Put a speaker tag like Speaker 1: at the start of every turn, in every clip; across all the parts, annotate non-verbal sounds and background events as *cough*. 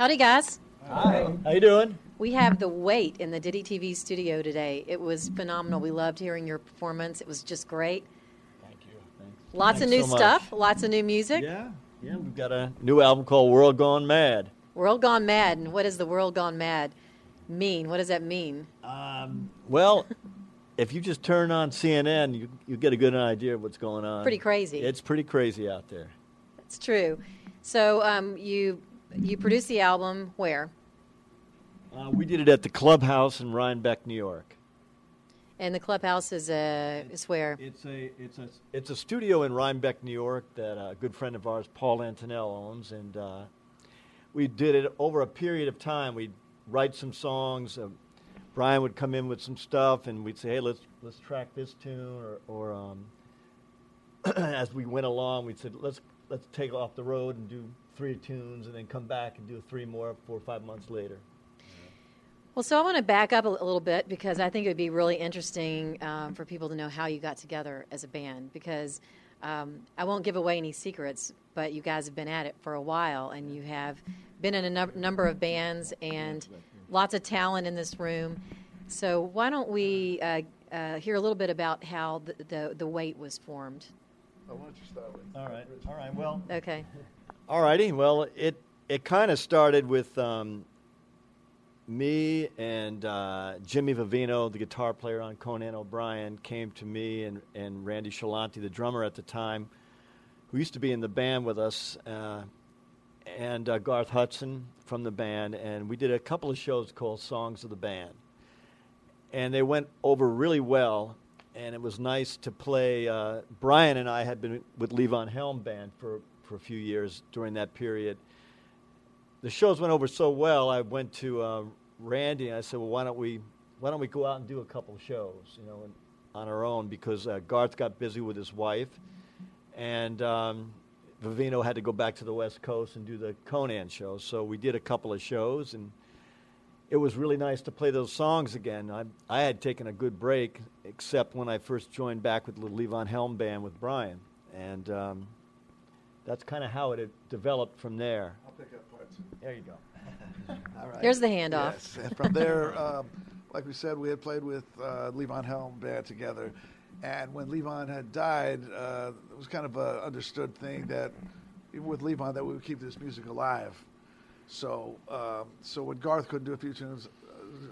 Speaker 1: Howdy, guys.
Speaker 2: Hi. How you doing?
Speaker 1: We have the Weight in the DittyTV studio today. It was phenomenal. We loved hearing your performance. It was just great.
Speaker 2: Thank you. Thanks.
Speaker 1: Lots
Speaker 2: Thanks
Speaker 1: of new
Speaker 2: so
Speaker 1: stuff. Lots of new music.
Speaker 2: Yeah. Yeah. We've got a new album called World Gone Mad.
Speaker 1: World Gone Mad. And what does the World Gone Mad mean? What does that mean?
Speaker 2: Um, well, *laughs* if you just turn on CNN, you you get a good idea of what's going on.
Speaker 1: Pretty crazy.
Speaker 2: It's pretty crazy out there.
Speaker 1: That's true. So um, you you produced the album where?
Speaker 2: Uh, we did it at the Clubhouse in Rhinebeck, New York.
Speaker 1: And the clubhouse is uh, is where?
Speaker 2: It's a it's a it's a studio in Rhinebeck, New York that a good friend of ours, Paul Antonell, owns, and uh, we did it over a period of time. We'd write some songs. Uh, Brian would come in with some stuff, and we'd say, "Hey, let's let's track this tune," or, or um, *clears throat* as we went along, we'd say, "Let's let's take off the road and do three tunes, and then come back and do three more four or five months later."
Speaker 1: Well, so I want to back up a, a little bit because I think it would be really interesting um, for people to know how you got together as a band. Because um, I won't give away any secrets, but you guys have been at it for a while, and you have been in a num- number of bands and lots of talent in this room. So why don't we uh, uh, hear a little bit about how the the, the Weight was formed?
Speaker 3: Oh, why don't you start with?
Speaker 2: All right, all right. Well,
Speaker 1: Okay. *laughs*
Speaker 2: All righty. Well, it it kind of started with um, me and uh, Jimmy Vivino, the guitar player on Conan O'Brien, came to me and, and Randy Ciarlante, the drummer at the time, who used to be in the band with us, uh, and uh, Garth Hudson from the band, and we did a couple of shows called Songs of the Band, and they went over really well. And it was nice to play. Uh, Brian and I had been with Levon Helm Band for, for a few years during that period. The shows went over so well. I went to uh, Randy and I said, "Well, why don't we why don't we go out and do a couple of shows, you know, on our own?" Because uh, Garth got busy with his wife, and um, Vivino had to go back to the West Coast and do the Conan show. So we did a couple of shows, and it was really nice to play those songs again. I, I had taken a good break, except when I first joined back with the Levon Helm band with Brian, and um, that's kind of how it had developed from there.
Speaker 3: I'll pick up parts.
Speaker 2: There you go. *laughs*
Speaker 3: All right.
Speaker 1: Here's the handoff.
Speaker 3: Yes. And from there, *laughs* um, like we said, we had played with uh, Levon Helm band together. And when Levon had died, uh, it was kind of a understood thing that even with Levon that we would keep this music alive. So, um, so when Garth couldn't do a few tunes,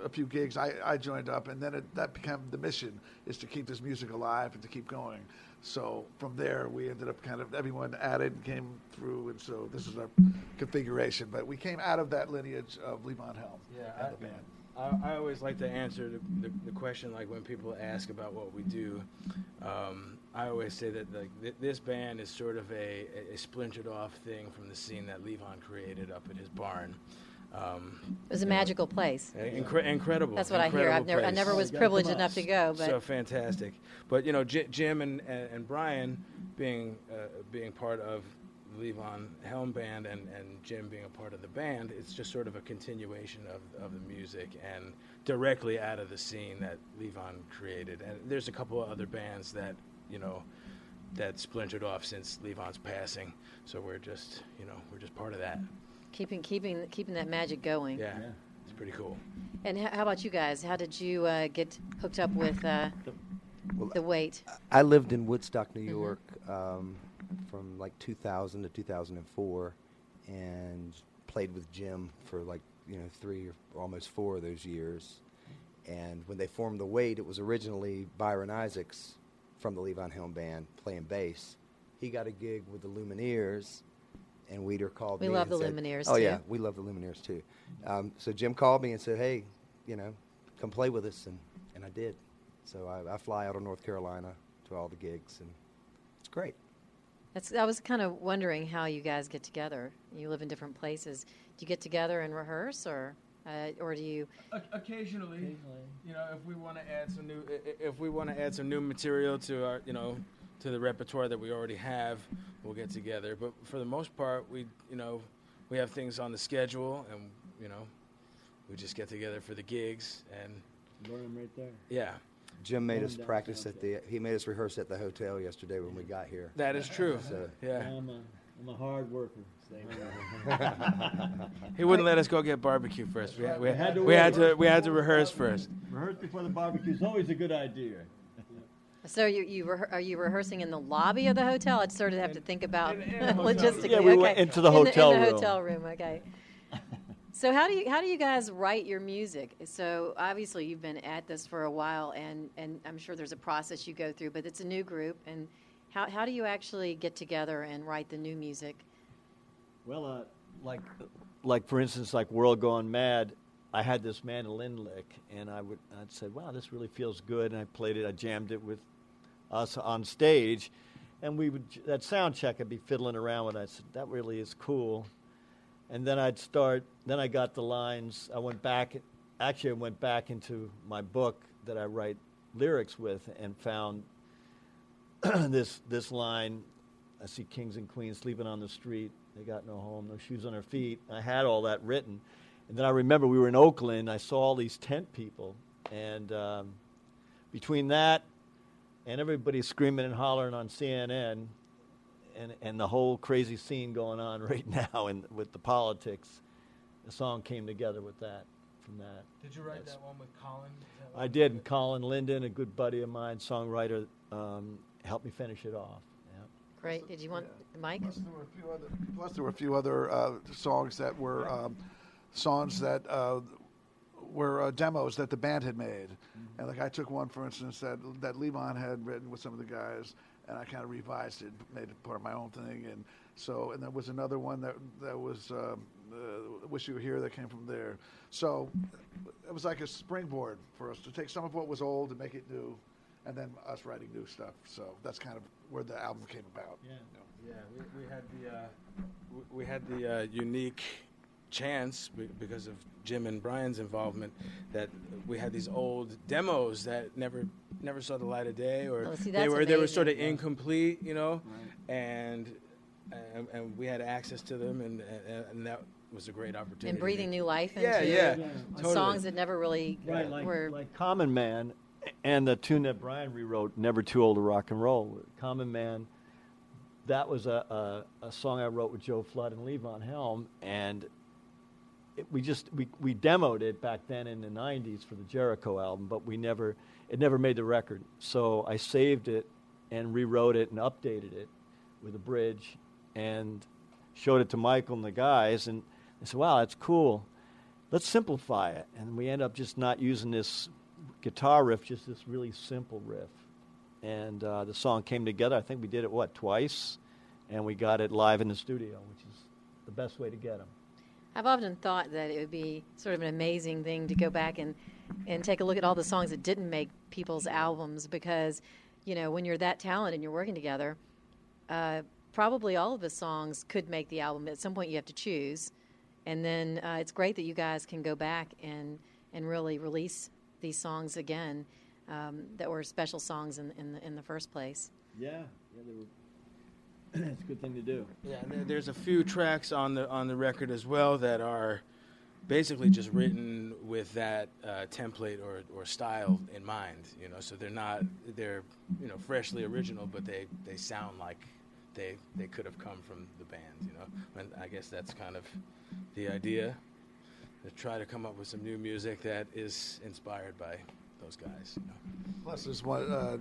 Speaker 3: a few gigs, I, I joined up, and then it, that became the mission: is to keep this music alive and to keep going. So from there, we ended up kind of everyone added and came through, and so this is our configuration. But we came out of that lineage of Levon Helm
Speaker 4: Yeah,
Speaker 3: and
Speaker 4: I-
Speaker 3: the band.
Speaker 4: I, I always like to answer the, the, the question like when people ask about what we do. Um, I always say that like th- this band is sort of a, a splintered off thing from the scene that Levon created up at his barn. Um,
Speaker 1: It was a magical place.
Speaker 4: incre- incredible.
Speaker 1: That's what I hear. I've
Speaker 4: incredible
Speaker 1: never, I never was privileged enough to go, but
Speaker 4: So fantastic. But you know, J- Jim and, and, and Brian being uh, being part of Levon Helm Band and, and Jim being a part of the band, it's just sort of a continuation of, of the music and directly out of the scene that Levon created. And there's a couple of other bands that, you know, that splintered off since Levon's passing. So we're just, you know, we're just part of that.
Speaker 1: Keeping keeping keeping that magic going.
Speaker 4: Yeah, it's pretty cool.
Speaker 1: And h- how about you guys? How did you uh, get hooked up with uh, the Weight?
Speaker 5: I lived in Woodstock, New York, um, from like 2000 to 2004, and played with Jim for like you know three or almost four of those years. And when they formed the Weight, it was originally Byron Isaacs from the Levon Helm Band playing bass. He got a gig with the Lumineers, and Weider called
Speaker 1: We
Speaker 5: me.
Speaker 1: love
Speaker 5: and
Speaker 1: the
Speaker 5: said-
Speaker 1: Lumineers,
Speaker 5: Oh
Speaker 1: too.
Speaker 5: yeah, we love the Lumineers too. Um, so Jim called me and said, "Hey, you know, come play with us," and, and I did. So I, I fly out of North Carolina to all the gigs, and it's great.
Speaker 1: That's, I was kind of wondering how you guys get together. You live in different places. Do you get together and rehearse, or uh, or do you?
Speaker 4: O- Occasionally, you know, if we want to add some new, i- i- if we want to add some new material to our, you know, to the repertoire that we already have, we'll get together. But for the most part, we, you know, we have things on the schedule, and you know, we just get together for the gigs, and
Speaker 2: Learn them right there.
Speaker 4: yeah,
Speaker 5: Jim made us practice at the. He made us rehearse at the hotel yesterday when we got here.
Speaker 4: that is true.
Speaker 5: So- *laughs*
Speaker 4: Yeah,
Speaker 2: I'm a, I'm a hard worker. *laughs* *laughs*
Speaker 4: he wouldn't let us go get barbecue first. We had, we,
Speaker 2: had to
Speaker 4: we had to we had to rehearse first.
Speaker 2: Rehearse before the barbecue is always a good idea.
Speaker 1: So you, you rehe- are you rehearsing in the lobby of the hotel? I'd sort of have to think about
Speaker 4: in- in *laughs* a hotel room.
Speaker 1: logistically.
Speaker 2: Yeah, we
Speaker 1: okay.
Speaker 2: went into the
Speaker 1: in
Speaker 2: hotel
Speaker 1: the, in the
Speaker 2: room.
Speaker 1: hotel room. Okay. so how do you how do you guys write your music? So obviously you've been at this for a while, and and I'm sure there's a process you go through, but it's a new group, and how how do you actually get together and write the new music?
Speaker 2: Well, uh, like, like for instance, like World Gone Mad, I had this mandolin lick, and I would I'd said, "Wow, this really feels good," and I played it. I jammed it with us on stage, and we would that sound check. I'd be fiddling around with. it. I said, "That really is cool," and then I'd start. Then I got the lines. I went back. Actually, I went back into my book that I write lyrics with, and found *clears throat* this this line. I see kings and queens sleeping on the street. They got no home, no shoes on their feet. I had all that written, and then I remember we were in Oakland. I saw all these tent people, and um, between that and everybody screaming and hollering on CNN, and and the whole crazy scene going on *laughs* right now, and with the politics, the song came together with that. From that,
Speaker 4: Did you write
Speaker 2: That's-
Speaker 4: that one with Colin?
Speaker 2: I did. And Colin Linden, a good buddy of mine, songwriter, um, helped me finish it off. Yeah.
Speaker 1: Great. Did you want the mic?
Speaker 3: Plus, there were a few other, plus there were a few other uh, songs that were um, songs that uh, were uh, demos that the band had made. And like I took one, for instance, that that Levon had written with some of the guys, and I kind of revised it, made it part of my own thing. And so, and there was another one that that was um, uh, "Wish You Were Here" that came from there. So it was like a springboard for us to take some of what was old and make it new, and then us writing new stuff. So that's kind of where the album came about.
Speaker 2: Yeah.
Speaker 4: Yeah, we, we had the uh, w- we had the uh, unique chance because of Jim and Brian's involvement that we had these old demos that never never saw the light of day or
Speaker 1: Oh, see,
Speaker 4: they
Speaker 1: that's
Speaker 4: were they were sort of incomplete, you know, and, and and we had access to them and and, and that was a great opportunity.
Speaker 1: And breathing new life into
Speaker 4: Yeah, yeah,
Speaker 2: Yeah.
Speaker 4: totally.
Speaker 1: songs that never really
Speaker 2: Right, like,
Speaker 1: were.
Speaker 2: like Common Man and the tune that Brian rewrote, Never Too Old to Rock and Roll. Common Man, that was a, a, a song I wrote with Joe Flood and Levon Helm, and it, we just we, we demoed it back then in the 90s for the Jericho album, but we never it never made the record. So I saved it and rewrote it and updated it with a bridge and showed it to Michael and the guys, and they said, "Wow, that's cool." let's simplify it. And we end up just not using this guitar riff, just this really simple riff. And uh, the song came together. I think we did it, what, twice? And we got it live in the studio, which is the best way to get them.
Speaker 1: I've often thought that it would be sort of an amazing thing to go back and, and take a look at all the songs that didn't make people's albums because, you know, when you're that talented and you're working together, uh, probably all of the songs could make the album. At some point, you have to choose. And then uh, it's great that you guys can go back and, and really release these songs again um, that were special songs in, in, the, in the first place.
Speaker 2: Yeah, yeah, they were. It's a good thing to do.
Speaker 4: Yeah, and there's a few tracks on the on the record as well that are basically just written with that uh, template or, or style in mind. You know, so they're not they're you know freshly original, but they, they sound like they they could have come from the band. You know, and I guess that's kind of the idea to try to come up with some new music that is inspired by those guys. You know.
Speaker 3: Plus, there's one uh,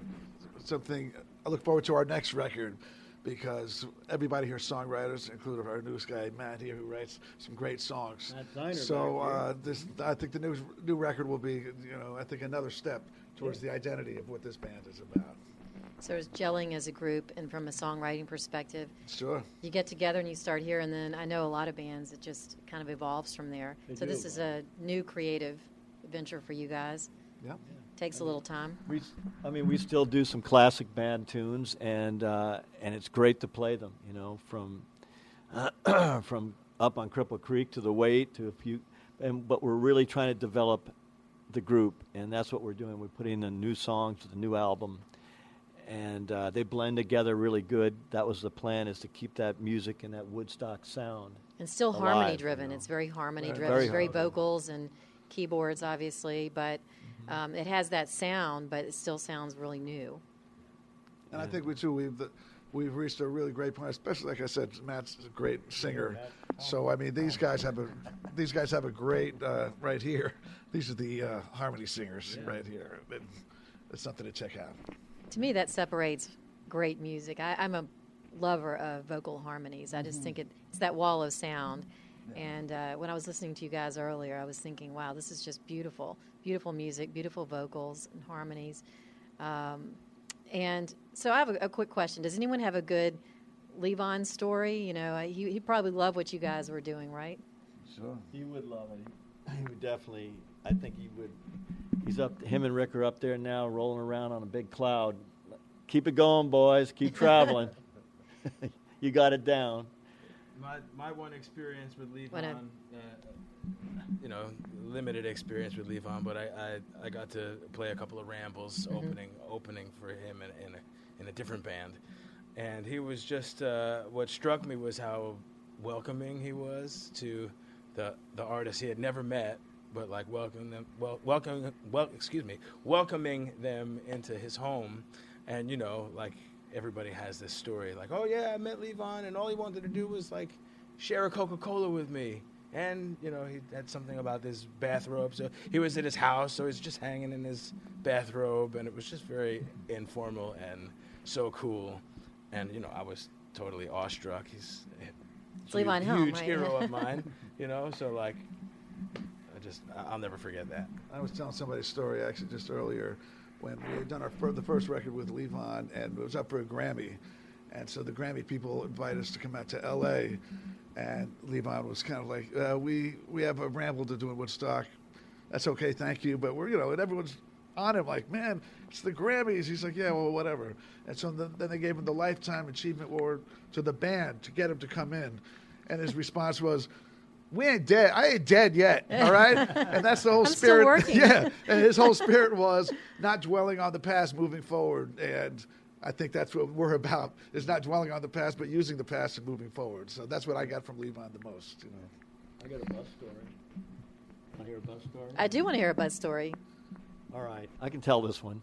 Speaker 3: something I look forward to our next record because everybody here is songwriters, including our newest guy Matt here, who writes some great songs.
Speaker 2: Matt Zeiner
Speaker 3: so uh, this, I think the new new record will be, you know, I think another step towards the identity of what this band is about.
Speaker 1: So it's gelling as a group, and from a songwriting perspective,
Speaker 3: Sure.
Speaker 1: you get together and you start here, and then I know a lot of bands it just kind of evolves from there.
Speaker 2: They
Speaker 1: so
Speaker 2: do
Speaker 1: this is a new creative venture for you guys.
Speaker 3: Yeah.
Speaker 1: Takes a little time.
Speaker 2: We, I mean, we still do some classic band tunes, and uh, and it's great to play them. You know, from *clears throat* from up on Cripple Creek to the Weight to a few, and but we're really trying to develop the group, and that's what we're doing. We're putting in new songs to the new album, and uh, they blend together really good. That was the plan: is to keep that music and that Woodstock sound.
Speaker 1: And still
Speaker 2: alive,
Speaker 1: harmony
Speaker 2: you
Speaker 1: driven.
Speaker 2: know.
Speaker 1: It's very harmony driven.
Speaker 2: very
Speaker 1: It's very vocals and keyboards, obviously, but. Um, it has that sound, but it still sounds really new.
Speaker 3: And I think we too we've we've reached a really great point. Especially like I said, Matt's a great singer. So I mean, these guys have a these guys have a great uh, right here. These are the uh, harmony singers right here. And It's something to check out.
Speaker 1: To me, that separates great music. I, I'm a lover of vocal harmonies. I just think it, it's that wall of sound. And uh, when I was listening to you guys earlier, I was thinking, wow, this is just beautiful. Beautiful music, beautiful vocals and harmonies. Um, and so I have a, a quick question. Does anyone have a good Levon story? You know, he, he probably loved what you guys were doing, right?
Speaker 3: Sure.
Speaker 2: He would love it. He would definitely. I think he would. He's up. Him and Rick are up there now, rolling around on a big cloud. Keep it going, boys. Keep traveling. *laughs* *laughs* you got it down.
Speaker 4: My my one experience with Levon, uh, you know, limited experience with Levon, but I, I, I got to play a couple of rambles opening opening for him in, in a in a different band, and he was just uh, what struck me was how welcoming he was to the the artists he had never met, but like welcoming them well welcoming well excuse me welcoming them into his home, and you know like everybody has this story like oh yeah I met Levon and all he wanted to do was like share a Coca Cola with me. And you know he had something about this bathrobe, so he was at his house, so he's just hanging in his bathrobe, and it was just very informal and so cool. And you know I was totally awestruck. He's
Speaker 1: It's
Speaker 4: a
Speaker 1: Levon
Speaker 4: huge
Speaker 1: right?
Speaker 4: hero of *laughs* mine, you know. So like, I just I- I'll never forget that.
Speaker 3: I was telling somebody a story actually just earlier when we had done our fir- the first record with Levon and it was up for a Grammy, and so the Grammy people invited us to come out to L.A. and Levon was kind of like, uh, "We we have a ramble to do in Woodstock. That's okay, thank you." But we're you know and everyone's on him like, "Man, it's the Grammys." He's like, "Yeah, well, whatever." And so then, then they gave him the Lifetime Achievement Award to the band to get him to come in, and his response was. We ain't dead. I ain't dead yet. All right, *laughs* and that's the whole
Speaker 1: I'm still
Speaker 3: spirit.
Speaker 1: working. *laughs*
Speaker 3: Yeah, and his whole spirit was not dwelling on the past, moving forward. And I think that's what we're about: is not dwelling on the past, but using the past and moving forward. So that's what I got from Levon the most. You know.
Speaker 2: I got a bus story. Want to hear a bus story?
Speaker 1: I do want to hear a buzz story.
Speaker 2: All right, I can tell this one.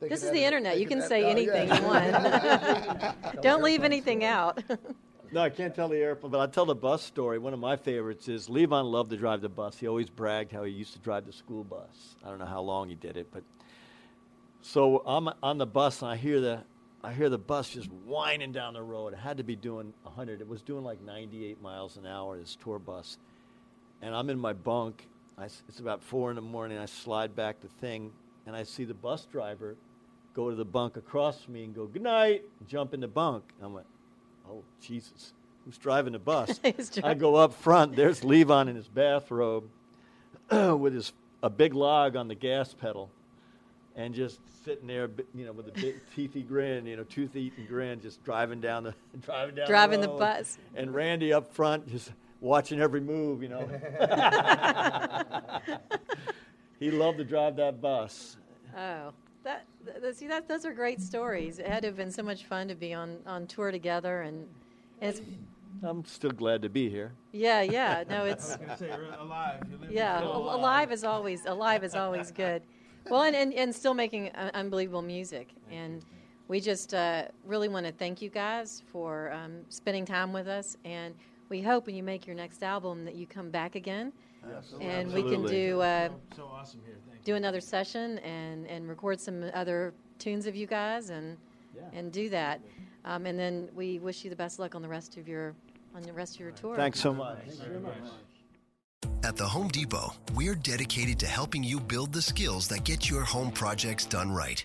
Speaker 1: This is the internet. You can
Speaker 3: ed-
Speaker 1: say
Speaker 3: oh,
Speaker 1: anything
Speaker 3: yeah.
Speaker 1: you want. *laughs* Don't leave anything out.
Speaker 2: No, I can't tell the airplane, but I'll tell the bus story. One of my favorites is Levon loved to drive the bus. He always bragged how he used to drive the school bus. I don't know how long he did it, but so I'm on the bus and I hear the I hear the bus just whining down the road. It had to be doing 100. It was doing like 98 miles an hour. This tour bus, and I'm in my bunk. I it's about four in the morning. I slide back the thing, and I see the bus driver go to the bunk across from me and go good night. Jump in the bunk. I'm like, oh Jesus, who's driving the bus? *laughs*
Speaker 1: He's
Speaker 2: I go up front. There's Levon in his bathrobe *clears throat* with his a big log on the gas pedal, and just sitting there, you know, with a big *laughs* teethy grin, you know, tooth-eating grin, just driving down the *laughs* driving down
Speaker 1: Driving the
Speaker 2: road.
Speaker 1: bus.
Speaker 2: and Randy up front just watching every move, you know. he loved to drive that bus.
Speaker 1: Oh, see, that those are great stories. It had to have been so much fun to be on, on tour together, and, and it's
Speaker 2: I'm still glad to be here.
Speaker 1: yeah, yeah. No, it's *laughs*
Speaker 4: say, alive.
Speaker 1: yeah. al- Alive is always alive is always good. Well, and, and, and still making uh, unbelievable music, and we just uh, really want to thank you guys for um, spending time with us, and we hope when you make your next album that you come back again, and we can
Speaker 2: Absolutely.
Speaker 1: do. Uh,
Speaker 4: So awesome here. Thank
Speaker 1: do another session and, and record some other tunes of you guys and and do that. Um, and then we wish you the best luck on the rest of your on the rest of your tour.
Speaker 2: Thanks so much.
Speaker 6: At the Home Depot, we're dedicated to helping you build the skills that get your home projects done right.